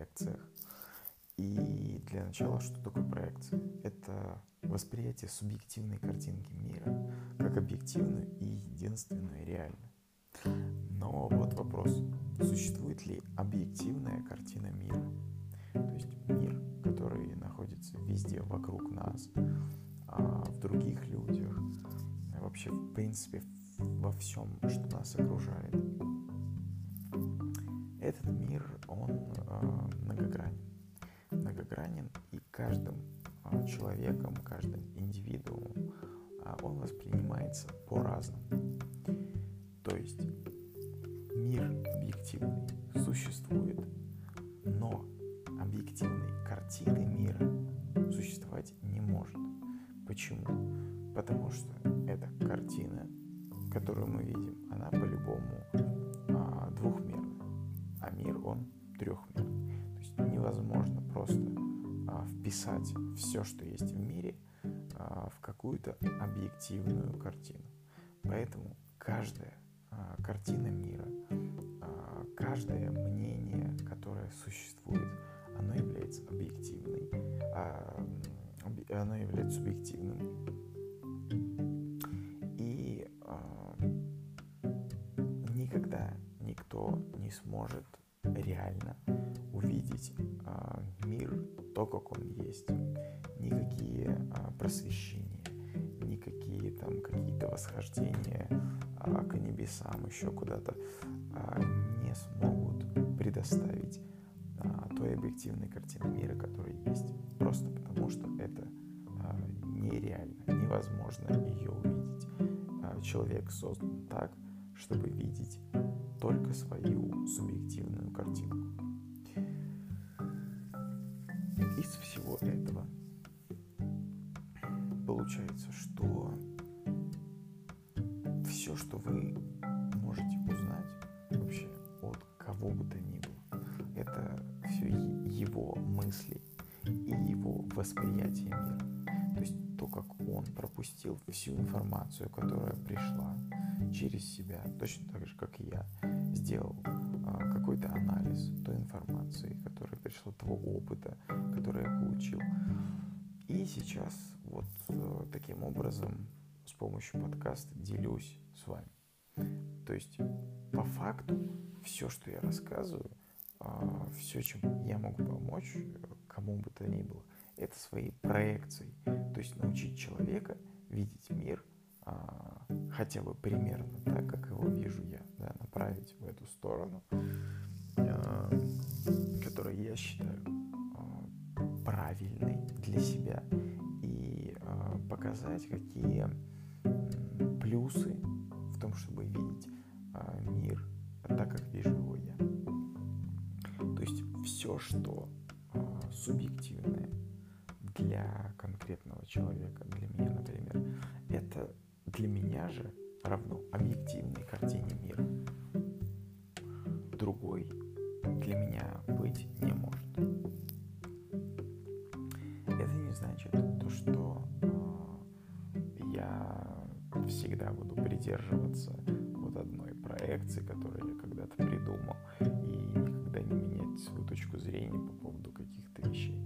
проекциях. И для начала, что такое проекция? Это восприятие субъективной картинки мира как объективную и единственную реальную. Но вот вопрос, существует ли объективная картина мира? То есть мир, который находится везде вокруг нас, а, в других людях, вообще в принципе во всем, что нас окружает. Этот мир, он э, многогранен. Многогранен и каждым э, человеком, каждым индивидуумом э, он воспринимается по-разному. То есть мир объективный существует, но объективной картины мира существовать не может. Почему? Потому что эта картина, которую мы видим, она по-любому вписать все, что есть в мире, а, в какую-то объективную картину. Поэтому каждая а, картина мира, а, каждое мнение, которое существует, оно является объективной, а, оно является субъективным. И никогда никто не сможет реально увидеть мир то, как он есть. Никакие просвещения, никакие там какие-то восхождения а, к небесам, еще куда-то, а, не смогут предоставить а, той объективной картины мира, которая есть. Просто потому, что это нереально, невозможно ее увидеть. Человек создан так, чтобы видеть только свою субъективную картинку. Из всего этого получается, что все, что вы можете узнать вообще от кого бы то ни было, это все его мысли и его восприятие мира. То есть то, как он пропустил всю информацию, которая пришла через себя, точно так же, как и я, сделал а, какой-то анализ той информации, которая пришла, того опыта, который я получил. И сейчас вот э, таким образом с помощью подкаста делюсь с вами. То есть, по факту, все, что я рассказываю, а, все, чем я могу помочь кому бы то ни было, это своей проекцией. То есть научить человека видеть мир хотя бы примерно так, как его вижу я, да, направить в эту сторону, а, которую я считаю правильной для себя и показать, какие плюсы в том, чтобы видеть а, мир так, как вижу его я. То есть все, что а, субъективное для конкретного человека, для меня, например, это для меня же равно объективной картине мира. Другой для меня быть не может. Это не значит то, что всегда буду придерживаться вот одной проекции, которую я когда-то придумал, и никогда не менять свою точку зрения по поводу каких-то вещей.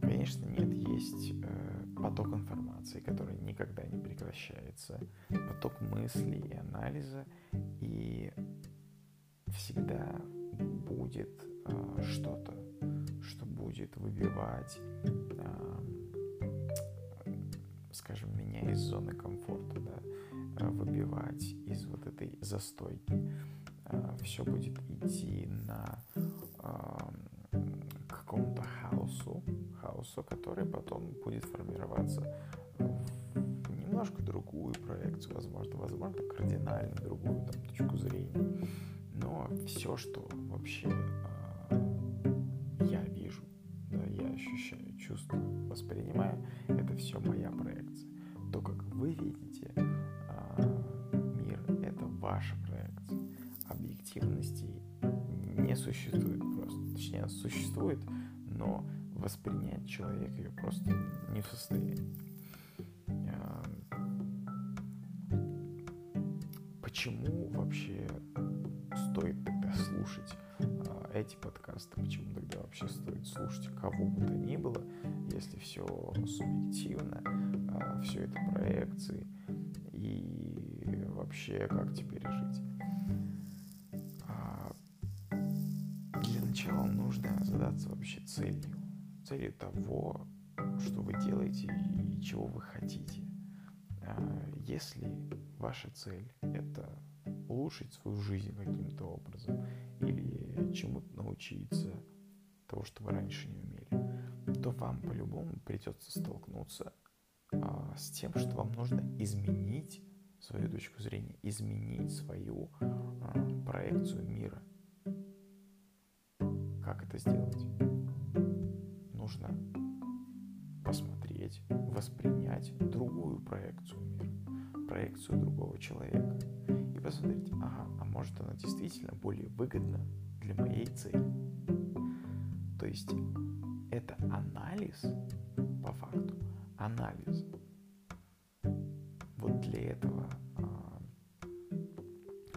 Конечно, нет, есть э, поток информации, который никогда не прекращается, поток мыслей и анализа, и всегда будет э, что-то, что будет выбивать э, скажем, меня из зоны комфорта, да, э, выбивать из вот этой застойки. Э, Все будет идти на какому-то хаосу, хаосу, который потом будет формироваться в немножко другую проекцию, возможно, возможно, кардинально другую там, точку зрения. Но все, что вообще я вижу, да, я ощущаю, чувствую, воспринимаю, это все моя проекция. То, как вы видите а, мир, это ваша проекция. Объективности не существует просто. Точнее, существует, но воспринять человек ее просто не в состоянии. Почему вообще стоит тогда слушать а, эти подкасты, почему тогда вообще стоит слушать кого бы то ни было, если все субъективно, а, все это проекции, и вообще как теперь жить. А, для начала нужно задаться вообще целью, целью того, что вы делаете и чего вы хотите. А, если ваша цель это улучшить свою жизнь каким-то образом или чему-то научиться, того, что вы раньше не умели, то вам по-любому придется столкнуться а, с тем, что вам нужно изменить свою точку зрения, изменить свою а, проекцию мира. Как это сделать? Нужно посмотреть, воспринять другую проекцию мира, проекцию другого человека и посмотреть, ага, а может она действительно более выгодна для моей цели. То есть это анализ по факту, анализ. Вот для этого а,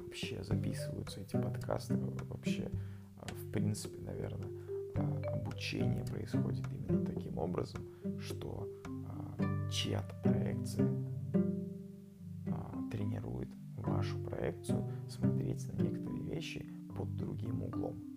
вообще записываются эти подкасты, вообще, а, в принципе, наверное, обучение происходит именно таким образом, что а, чья-то проекция а, тренирует вашу проекцию смотреть на некоторые вещи под другим углом.